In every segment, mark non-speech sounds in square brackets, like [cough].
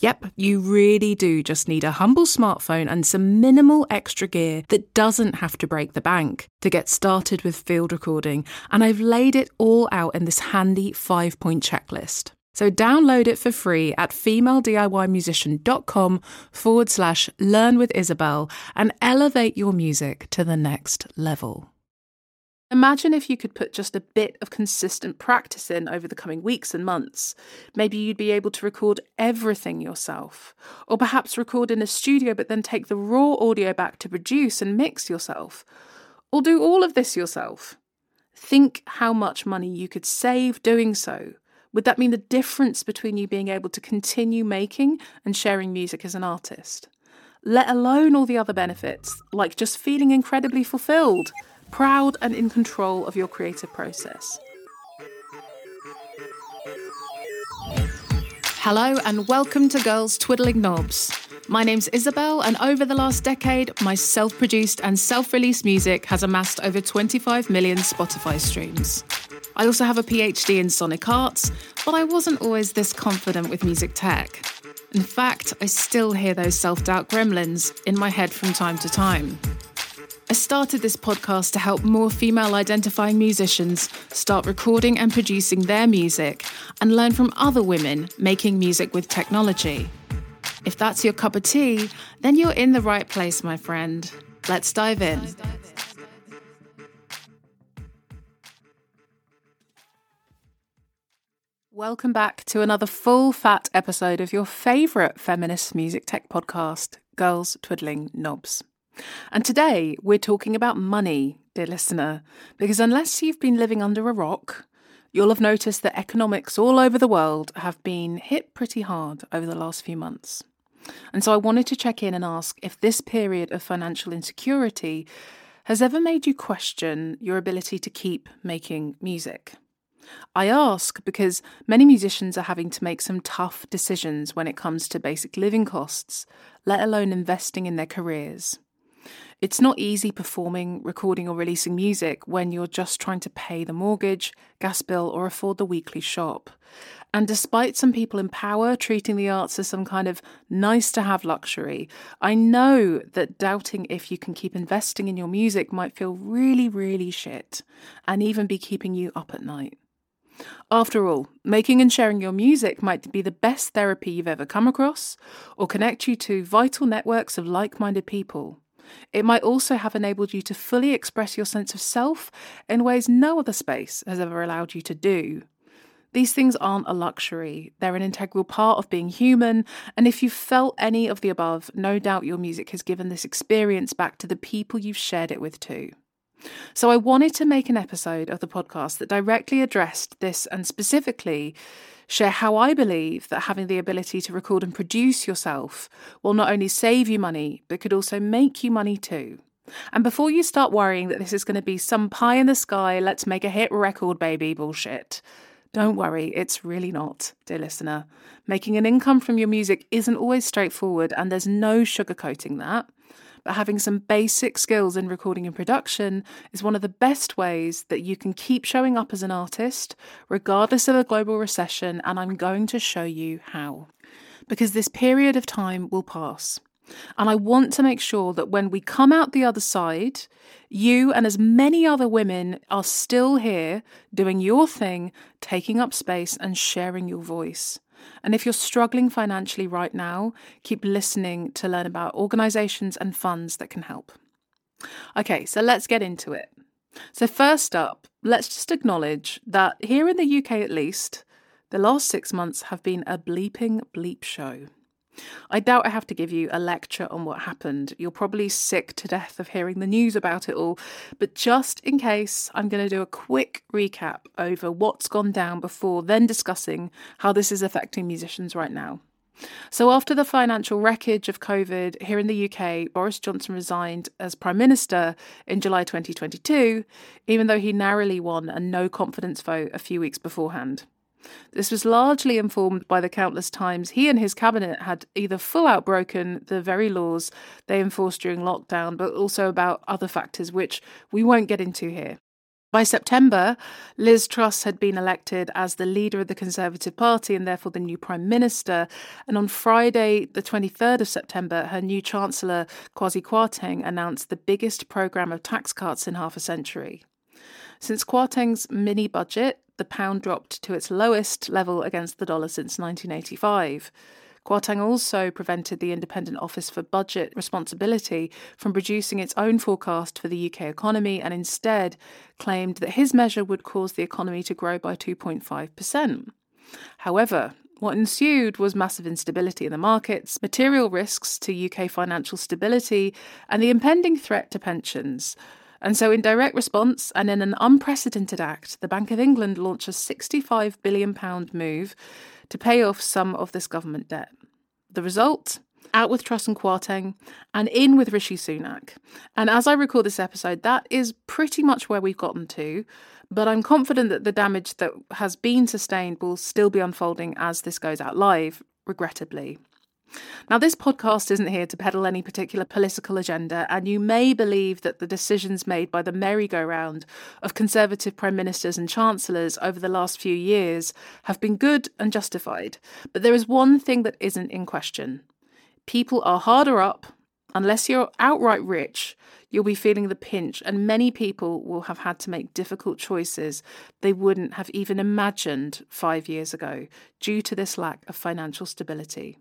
Yep, you really do just need a humble smartphone and some minimal extra gear that doesn't have to break the bank to get started with field recording. And I've laid it all out in this handy five point checklist. So download it for free at femalediymusician.com forward slash learn with Isobel and elevate your music to the next level. Imagine if you could put just a bit of consistent practice in over the coming weeks and months. Maybe you'd be able to record everything yourself. Or perhaps record in a studio but then take the raw audio back to produce and mix yourself. Or do all of this yourself. Think how much money you could save doing so. Would that mean the difference between you being able to continue making and sharing music as an artist? Let alone all the other benefits, like just feeling incredibly fulfilled proud and in control of your creative process. Hello, and welcome to Girls Twiddling Knobs. My name's Isobel, and over the last decade, my self produced and self released music has amassed over 25 million Spotify streams. I also have a PhD in sonic arts, but I wasn't always this confident with music tech. In fact, I still hear those self doubt gremlins in my head from time to time. I started this podcast to help more female identifying musicians start recording and producing their music and learn from other women making music with technology. If that's your cup of tea, then you're in the right place, my friend. Let's dive in. Welcome back to another full fat episode of your favourite feminist music tech podcast, Girls Twiddling Knobs. And today we're talking about money, dear listener, because unless you've been living under a rock, you'll have noticed that economics all over the world have been hit pretty hard over the last few months. And so I wanted to check in and ask if this period of financial insecurity has ever made you question your ability to keep making music. I ask because many musicians are having to make some tough decisions when it comes to basic living costs, let alone investing in their careers. It's not easy performing, recording, or releasing music when you're just trying to pay the mortgage, gas bill, or afford the weekly shop. And despite some people in power treating the arts as some kind of nice to have luxury, I know that doubting if you can keep investing in your music might feel really, really shit and even be keeping you up at night. After all, making and sharing your music might be the best therapy you've ever come across or connect you to vital networks of like minded people. It might also have enabled you to fully express your sense of self in ways no other space has ever allowed you to do. These things aren't a luxury, they're an integral part of being human, and if you've felt any of the above, no doubt your music has given this experience back to the people you've shared it with too. So I wanted to make an episode of the podcast that directly addressed this and specifically share how I believe that having the ability to record and produce yourself will not only save you money, but could also make you money too. And before you start worrying that this is going to be some pie in the sky, let's make a hit record, baby bullshit. Don't worry, it's really not, dear listener. Making an income from your music isn't always straightforward, and there's no sugarcoating that but having some basic skills in recording and production is one of the best ways that you can keep showing up as an artist, regardless of a global recession, and I'm going to show you how. Because this period of time will pass. And I want to make sure that when we come out the other side, you and as many other women are still here doing your thing, taking up space and sharing your voice. And if you're struggling financially right now, keep listening to learn about organizations and funds that can help. Okay, so let's get into it. So, first up, let's just acknowledge that here in the UK at least, the last six months have been a bleeping bleep show. I doubt I have to give you a lecture on what happened. You're probably sick to death of hearing the news about it all, but just in case, I'm going to do a quick recap over what's gone down before then discussing how this is affecting musicians right now. So, after the financial wreckage of COVID here in the UK, Boris Johnson resigned as Prime Minister in July 2022, even though he narrowly won a no confidence vote a few weeks beforehand. This was largely informed by the countless times he and his cabinet had either full out broken the very laws they enforced during lockdown, but also about other factors which we won't get into here. By September, Liz Truss had been elected as the leader of the Conservative Party and therefore the new Prime Minister. And on Friday, the 23rd of September, her new Chancellor, Kwasi Kwarteng, announced the biggest programme of tax cuts in half a century. Since Kwarteng's mini budget, the pound dropped to its lowest level against the dollar since 1985. Kwarteng also prevented the Independent Office for Budget Responsibility from producing its own forecast for the UK economy and instead claimed that his measure would cause the economy to grow by 2.5%. However, what ensued was massive instability in the markets, material risks to UK financial stability, and the impending threat to pensions. And so, in direct response and in an unprecedented act, the Bank of England launched a £65 billion move to pay off some of this government debt. The result? Out with Truss and Kwarteng and in with Rishi Sunak. And as I record this episode, that is pretty much where we've gotten to. But I'm confident that the damage that has been sustained will still be unfolding as this goes out live, regrettably. Now, this podcast isn't here to peddle any particular political agenda, and you may believe that the decisions made by the merry-go-round of Conservative Prime Ministers and Chancellors over the last few years have been good and justified. But there is one thing that isn't in question people are harder up. Unless you're outright rich, you'll be feeling the pinch, and many people will have had to make difficult choices they wouldn't have even imagined five years ago due to this lack of financial stability.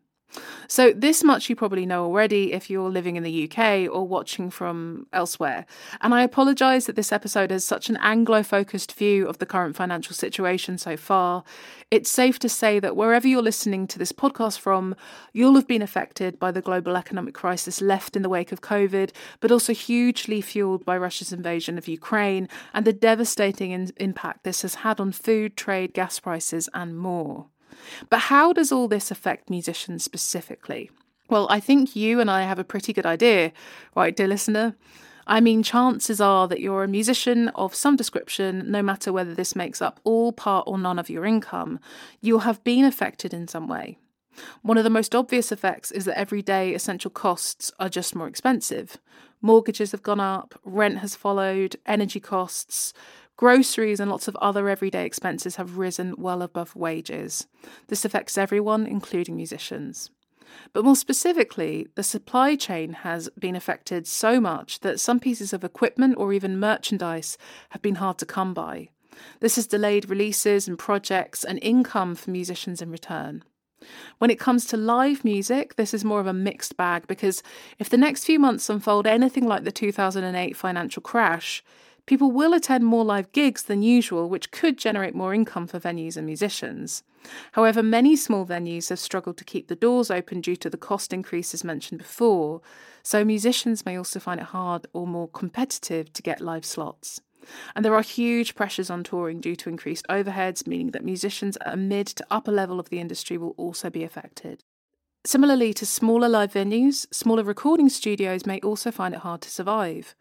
So, this much you probably know already if you're living in the UK or watching from elsewhere. And I apologise that this episode has such an Anglo focused view of the current financial situation so far. It's safe to say that wherever you're listening to this podcast from, you'll have been affected by the global economic crisis left in the wake of COVID, but also hugely fueled by Russia's invasion of Ukraine and the devastating in- impact this has had on food, trade, gas prices, and more. But how does all this affect musicians specifically? Well, I think you and I have a pretty good idea, right, dear listener? I mean, chances are that you're a musician of some description, no matter whether this makes up all, part, or none of your income, you'll have been affected in some way. One of the most obvious effects is that everyday essential costs are just more expensive. Mortgages have gone up, rent has followed, energy costs, Groceries and lots of other everyday expenses have risen well above wages. This affects everyone, including musicians. But more specifically, the supply chain has been affected so much that some pieces of equipment or even merchandise have been hard to come by. This has delayed releases and projects and income for musicians in return. When it comes to live music, this is more of a mixed bag because if the next few months unfold anything like the 2008 financial crash, people will attend more live gigs than usual, which could generate more income for venues and musicians. However, many small venues have struggled to keep the doors open due to the cost increases mentioned before, so musicians may also find it hard or more competitive to get live slots. And there are huge pressures on touring due to increased overheads, meaning that musicians at a mid to upper level of the industry will also be affected. Similarly to smaller live venues, smaller recording studios may also find it hard to survive.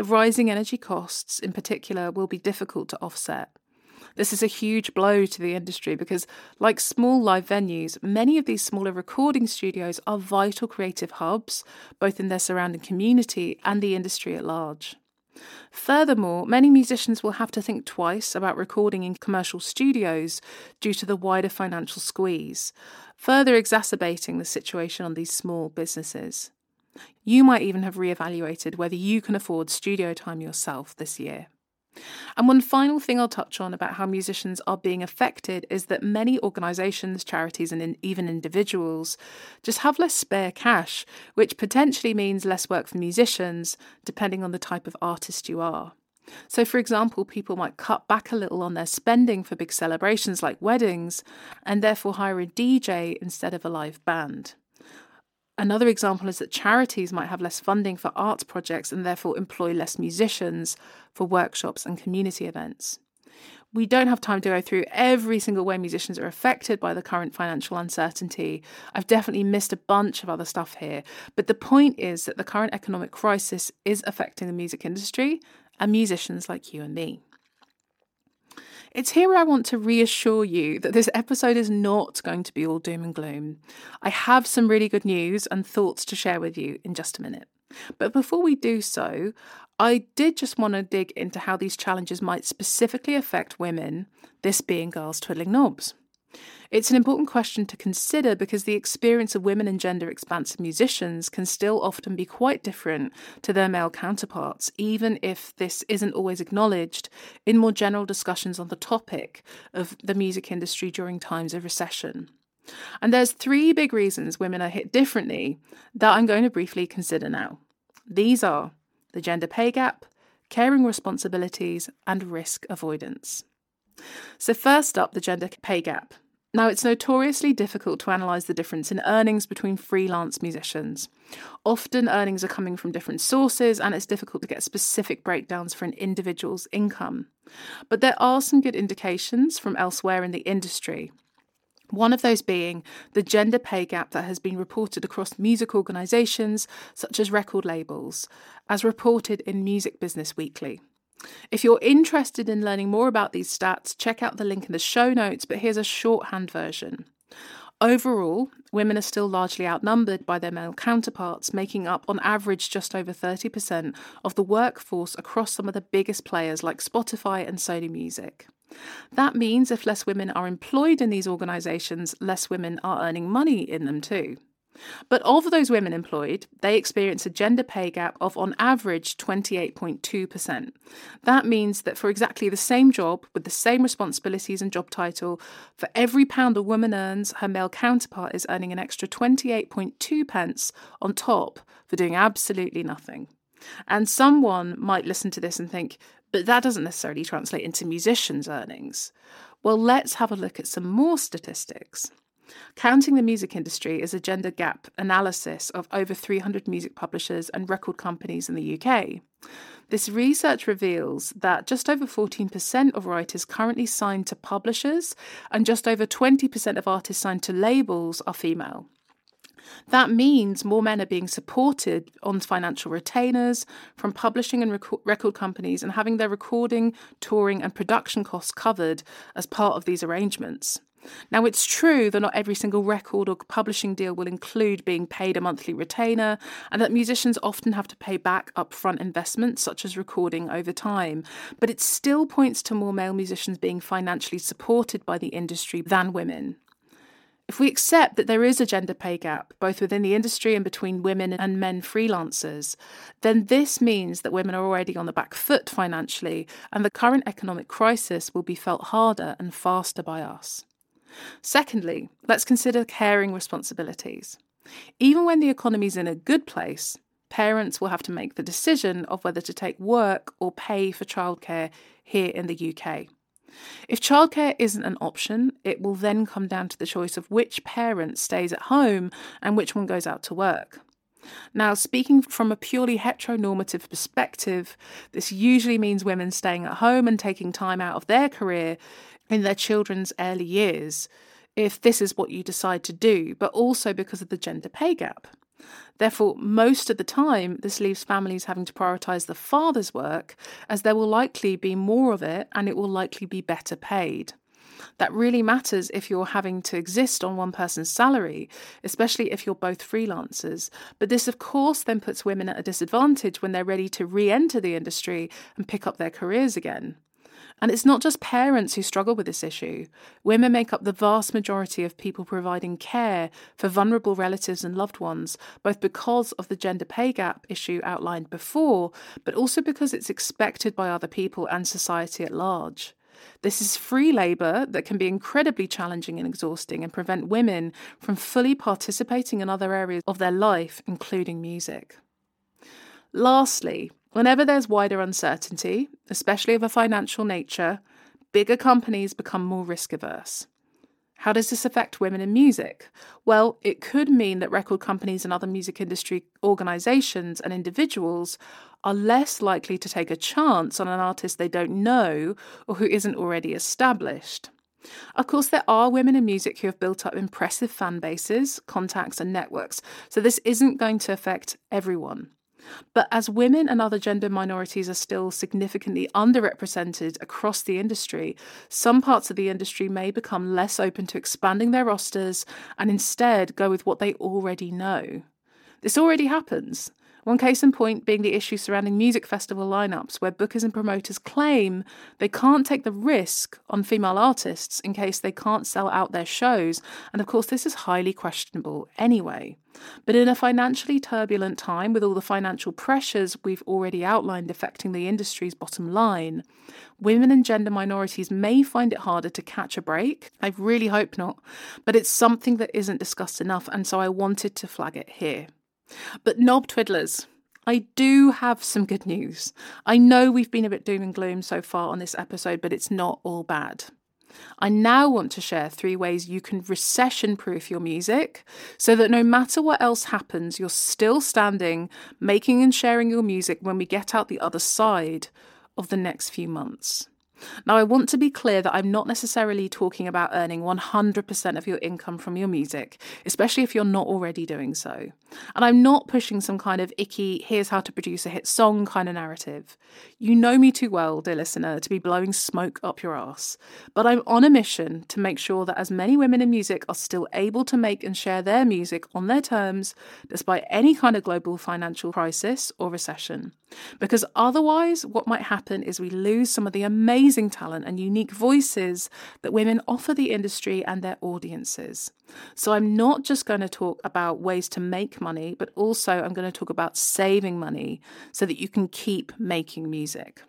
The rising energy costs, in particular, will be difficult to offset. This is a huge blow to the industry because, like small live venues, many of these smaller recording studios are vital creative hubs, both in their surrounding community and the industry at large. Furthermore, many musicians will have to think twice about recording in commercial studios due to the wider financial squeeze, further exacerbating the situation on these small businesses. You might even have re-evaluated whether you can afford studio time yourself this year. And one final thing I'll touch on about how musicians are being affected is that many organisations, charities, and in, even individuals just have less spare cash, which potentially means less work for musicians, depending on the type of artist you are. So, for example, people might cut back a little on their spending for big celebrations like weddings and therefore hire a DJ instead of a live band. Another example is that charities might have less funding for arts projects and therefore employ less musicians for workshops and community events. We don't have time to go through every single way musicians are affected by the current financial uncertainty. I've definitely missed a bunch of other stuff here. But the point is that the current economic crisis is affecting the music industry and musicians like you and me. It's here I want to reassure you that this episode is not going to be all doom and gloom. I have some really good news and thoughts to share with you in just a minute. But before we do so, I did just want to dig into how these challenges might specifically affect women, this being girls twiddling knobs. It's an important question to consider because the experience of women and gender expansive musicians can still often be quite different to their male counterparts, even if this isn't always acknowledged in more general discussions on the topic of the music industry during times of recession. And there's three big reasons women are hit differently that I'm going to briefly consider now. These are the gender pay gap, caring responsibilities, and risk avoidance. So, first up, the gender pay gap. Now, it's notoriously difficult to analyse the difference in earnings between freelance musicians. Often, earnings are coming from different sources, and it's difficult to get specific breakdowns for an individual's income. But there are some good indications from elsewhere in the industry. One of those being the gender pay gap that has been reported across music organisations such as record labels, as reported in Music Business Weekly. If you're interested in learning more about these stats, check out the link in the show notes, but here's a shorthand version. Overall, women are still largely outnumbered by their male counterparts, making up on average just over 30% of the workforce across some of the biggest players like Spotify and Sony Music. That means if less women are employed in these organisations, less women are earning money in them too. But of those women employed, they experience a gender pay gap of on average 28.2%. That means that for exactly the same job with the same responsibilities and job title, for every pound a woman earns, her male counterpart is earning an extra 28.2 pence on top for doing absolutely nothing. And someone might listen to this and think, but that doesn't necessarily translate into musicians' earnings. Well, let's have a look at some more statistics. Counting the music industry is a gender gap analysis of over 300 music publishers and record companies in the UK. This research reveals that just over 14% of writers currently signed to publishers and just over 20% of artists signed to labels are female. That means more men are being supported on financial retainers from publishing and rec- record companies and having their recording, touring, and production costs covered as part of these arrangements. Now, it's true that not every single record or publishing deal will include being paid a monthly retainer, and that musicians often have to pay back upfront investments, such as recording over time. But it still points to more male musicians being financially supported by the industry than women. If we accept that there is a gender pay gap, both within the industry and between women and men freelancers, then this means that women are already on the back foot financially, and the current economic crisis will be felt harder and faster by us. Secondly, let's consider caring responsibilities. Even when the economy is in a good place, parents will have to make the decision of whether to take work or pay for childcare here in the UK. If childcare isn't an option, it will then come down to the choice of which parent stays at home and which one goes out to work. Now, speaking from a purely heteronormative perspective, this usually means women staying at home and taking time out of their career in their children's early years, if this is what you decide to do, but also because of the gender pay gap. Therefore, most of the time, this leaves families having to prioritise the father's work, as there will likely be more of it and it will likely be better paid. That really matters if you're having to exist on one person's salary, especially if you're both freelancers. But this, of course, then puts women at a disadvantage when they're ready to re enter the industry and pick up their careers again. And it's not just parents who struggle with this issue. Women make up the vast majority of people providing care for vulnerable relatives and loved ones, both because of the gender pay gap issue outlined before, but also because it's expected by other people and society at large. This is free labour that can be incredibly challenging and exhausting and prevent women from fully participating in other areas of their life, including music. Lastly, Whenever there's wider uncertainty, especially of a financial nature, bigger companies become more risk averse. How does this affect women in music? Well, it could mean that record companies and other music industry organisations and individuals are less likely to take a chance on an artist they don't know or who isn't already established. Of course, there are women in music who have built up impressive fan bases, contacts, and networks, so this isn't going to affect everyone. But as women and other gender minorities are still significantly underrepresented across the industry, some parts of the industry may become less open to expanding their rosters and instead go with what they already know. This already happens. One case in point being the issue surrounding music festival lineups, where bookers and promoters claim they can't take the risk on female artists in case they can't sell out their shows, and of course, this is highly questionable anyway. But in a financially turbulent time, with all the financial pressures we've already outlined affecting the industry's bottom line, women and gender minorities may find it harder to catch a break. I really hope not, but it's something that isn't discussed enough, and so I wanted to flag it here. But knob twiddlers, I do have some good news. I know we've been a bit doom and gloom so far on this episode, but it's not all bad. I now want to share three ways you can recession proof your music so that no matter what else happens, you're still standing, making and sharing your music when we get out the other side of the next few months. Now, I want to be clear that I'm not necessarily talking about earning 100% of your income from your music, especially if you're not already doing so. And I'm not pushing some kind of icky, here's how to produce a hit song kind of narrative. You know me too well, dear listener, to be blowing smoke up your ass. But I'm on a mission to make sure that as many women in music are still able to make and share their music on their terms, despite any kind of global financial crisis or recession. Because otherwise, what might happen is we lose some of the amazing talent and unique voices that women offer the industry and their audiences. So, I'm not just going to talk about ways to make money, but also I'm going to talk about saving money so that you can keep making music.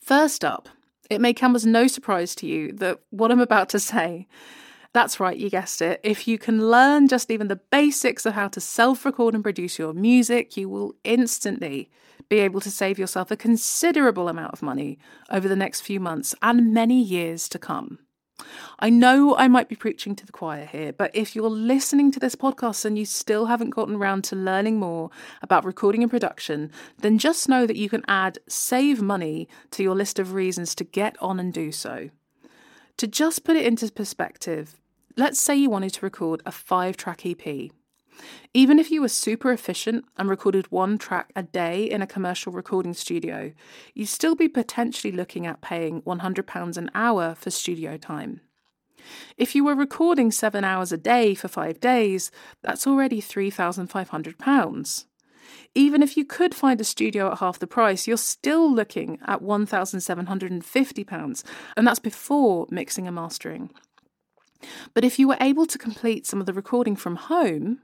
First up, it may come as no surprise to you that what I'm about to say that's right, you guessed it. If you can learn just even the basics of how to self record and produce your music, you will instantly be able to save yourself a considerable amount of money over the next few months and many years to come. I know I might be preaching to the choir here, but if you're listening to this podcast and you still haven't gotten around to learning more about recording and production, then just know that you can add save money to your list of reasons to get on and do so. To just put it into perspective, Let's say you wanted to record a five track EP. Even if you were super efficient and recorded one track a day in a commercial recording studio, you'd still be potentially looking at paying £100 an hour for studio time. If you were recording seven hours a day for five days, that's already £3,500. Even if you could find a studio at half the price, you're still looking at £1,750, and that's before mixing and mastering. But if you were able to complete some of the recording from home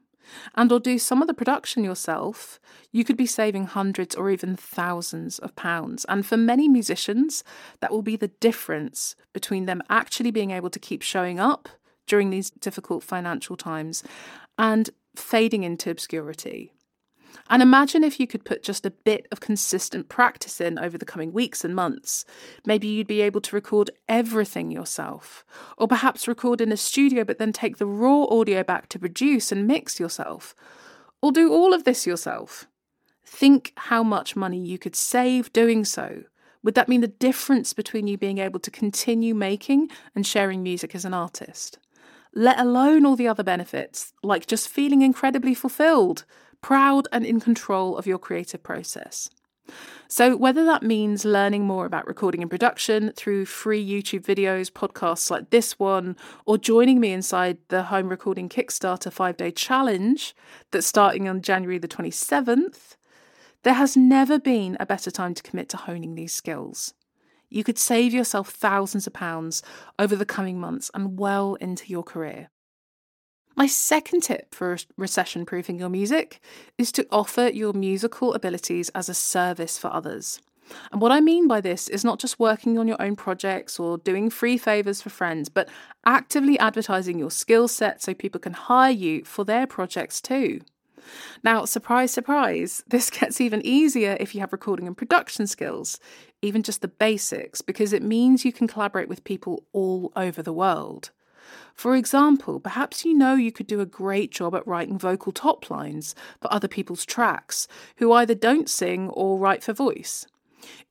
and or do some of the production yourself, you could be saving hundreds or even thousands of pounds. And for many musicians, that will be the difference between them actually being able to keep showing up during these difficult financial times and fading into obscurity. And imagine if you could put just a bit of consistent practice in over the coming weeks and months. Maybe you'd be able to record everything yourself, or perhaps record in a studio but then take the raw audio back to produce and mix yourself, or do all of this yourself. Think how much money you could save doing so. Would that mean the difference between you being able to continue making and sharing music as an artist? Let alone all the other benefits, like just feeling incredibly fulfilled proud and in control of your creative process. So, whether that means learning more about recording and production through free YouTube videos, podcasts like this one, or joining me inside the Home Recording Kickstarter five day challenge that's starting on January the 27th, there has never been a better time to commit to honing these skills. You could save yourself thousands of pounds over the coming months and well into your career. My second tip for recession proofing your music is to offer your musical abilities as a service for others. And what I mean by this is not just working on your own projects or doing free favours for friends, but actively advertising your skill set so people can hire you for their projects too. Now, surprise, surprise, [laughs] this gets even easier if you have recording and production skills, even just the basics, because it means you can collaborate with people all over the world. For example, perhaps you know you could do a great job at writing vocal top lines for other people's tracks who either don't sing or write for voice.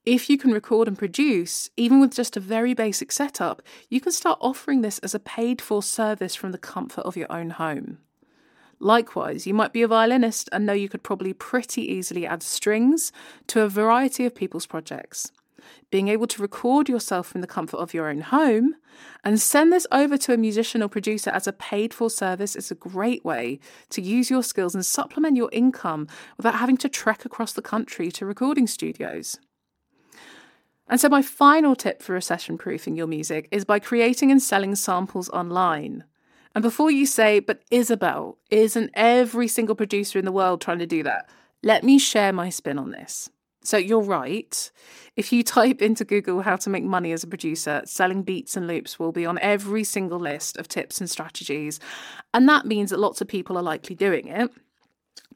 If you can record and produce, even with just a very basic setup, you can start offering this as a paid for service from the comfort of your own home. Likewise, you might be a violinist and know you could probably pretty easily add strings to a variety of people's projects. Being able to record yourself from the comfort of your own home and send this over to a musician or producer as a paid for service is a great way to use your skills and supplement your income without having to trek across the country to recording studios. And so, my final tip for recession proofing your music is by creating and selling samples online. And before you say, but Isobel, isn't every single producer in the world trying to do that? Let me share my spin on this. So you're right. If you type into Google how to make money as a producer, selling beats and loops will be on every single list of tips and strategies. And that means that lots of people are likely doing it.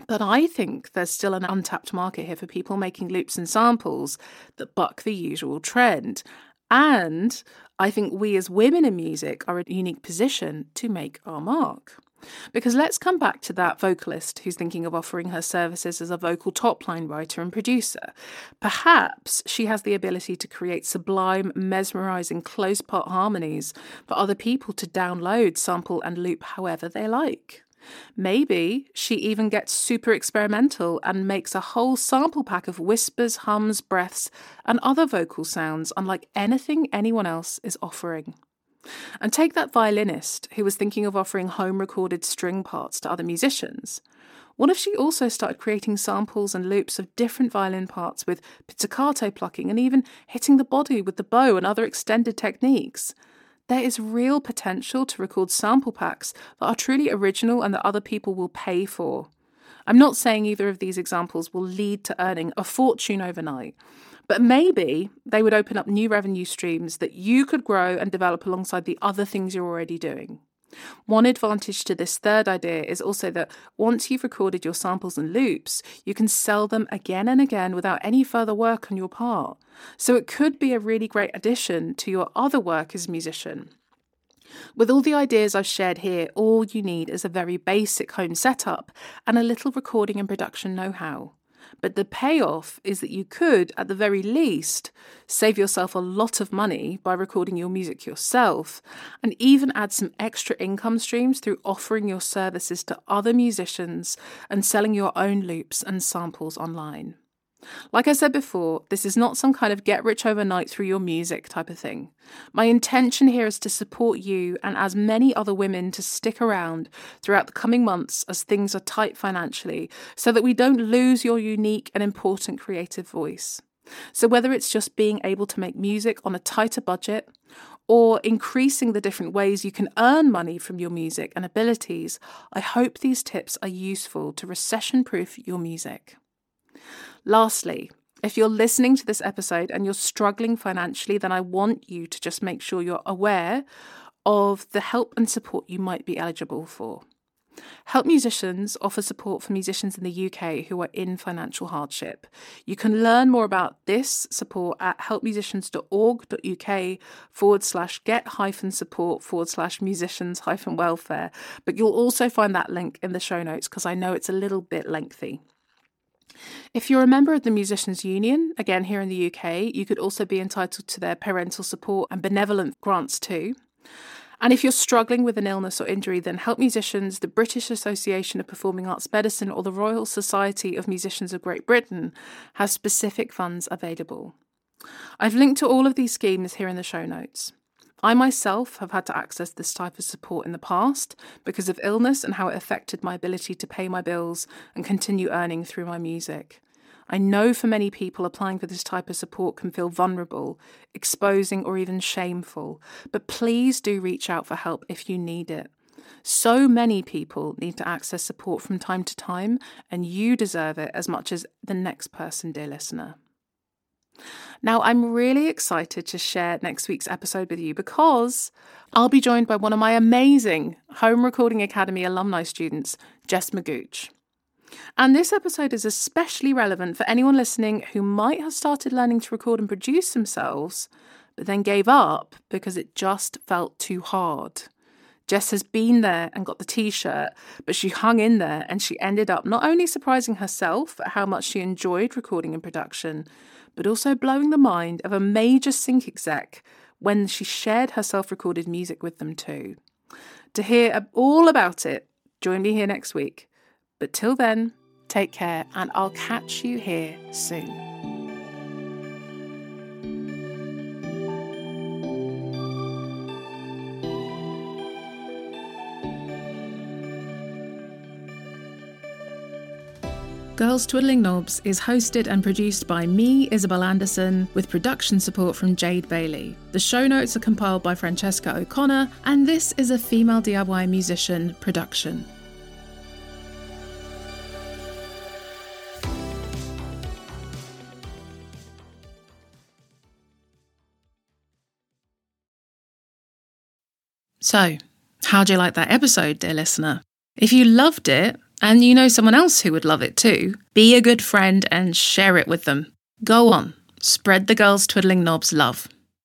But I think there's still an untapped market here for people making loops and samples that buck the usual trend. And I think we as women in music are in a unique position to make our mark. Because let's come back to that vocalist who's thinking of offering her services as a vocal top line writer and producer. Perhaps she has the ability to create sublime, mesmerizing close part harmonies for other people to download, sample, and loop however they like. Maybe she even gets super experimental and makes a whole sample pack of whispers, hums, breaths, and other vocal sounds unlike anything anyone else is offering. And take that violinist who was thinking of offering home recorded string parts to other musicians. What if she also started creating samples and loops of different violin parts with pizzicato plucking and even hitting the body with the bow and other extended techniques? there is real potential to record sample packs that are truly original and that other people will pay for. I'm not saying either of these examples will lead to earning a fortune overnight, but maybe they would open up new revenue streams that you could grow and develop alongside the other things you're already doing. One advantage to this third idea is also that once you've recorded your samples and loops, you can sell them again and again without any further work on your part. So it could be a really great addition to your other work as a musician. With all the ideas I've shared here, all you need is a very basic home setup and a little recording and production know how. But the payoff is that you could, at the very least, save yourself a lot of money by recording your music yourself and even add some extra income streams through offering your services to other musicians and selling your own loops and samples online. Like I said before, this is not some kind of get rich overnight through your music type of thing. My intention here is to support you and as many other women to stick around throughout the coming months as things are tight financially so that we don't lose your unique and important creative voice. So, whether it's just being able to make music on a tighter budget, or increasing the different ways you can earn money from your music and abilities, I hope these tips are useful to recession proof your music. Lastly, if you're listening to this episode and you're struggling financially, then I want you to just make sure you're aware of the help and support you might be eligible for. Help Musicians offer support for musicians in the UK who are in financial hardship. You can learn more about this support at helpmusicians.org.uk forward slash get hyphen support forward slash musicians hyphen welfare. But you'll also find that link in the show notes because I know it's a little bit lengthy. If you're a member of the Musicians Union, again here in the UK, you could also be entitled to their parental support and benevolent grants too. And if you're struggling with an illness or injury, then Help Musicians, the British Association of Performing Arts Medicine, or the Royal Society of Musicians of Great Britain have specific funds available. I've linked to all of these schemes here in the show notes. I myself have had to access this type of support in the past because of illness and how it affected my ability to pay my bills and continue earning through my music. I know for many people applying for this type of support can feel vulnerable, exposing, or even shameful, but please do reach out for help if you need it. So many people need to access support from time to time, and you deserve it as much as the next person, dear listener. Now, I'm really excited to share next week's episode with you because I'll be joined by one of my amazing Home Recording Academy alumni students, Jess Magooch. And this episode is especially relevant for anyone listening who might have started learning to record and produce themselves, but then gave up because it just felt too hard. Jess has been there and got the t shirt, but she hung in there and she ended up not only surprising herself at how much she enjoyed recording and production, but also blowing the mind of a major sync exec when she shared her self recorded music with them too. To hear all about it, join me here next week. But till then, take care and I'll catch you here soon. Girls Twiddling Knobs is hosted and produced by me, Isobel Anderson, with production support from Jade Bailey. The show notes are compiled by Francesca O'Connor, and this is a female DIY musician production. So, how do you like that episode, dear listener? If you loved it, and you know someone else who would love it too, be a good friend and share it with them. Go on, spread the girls twiddling knobs love.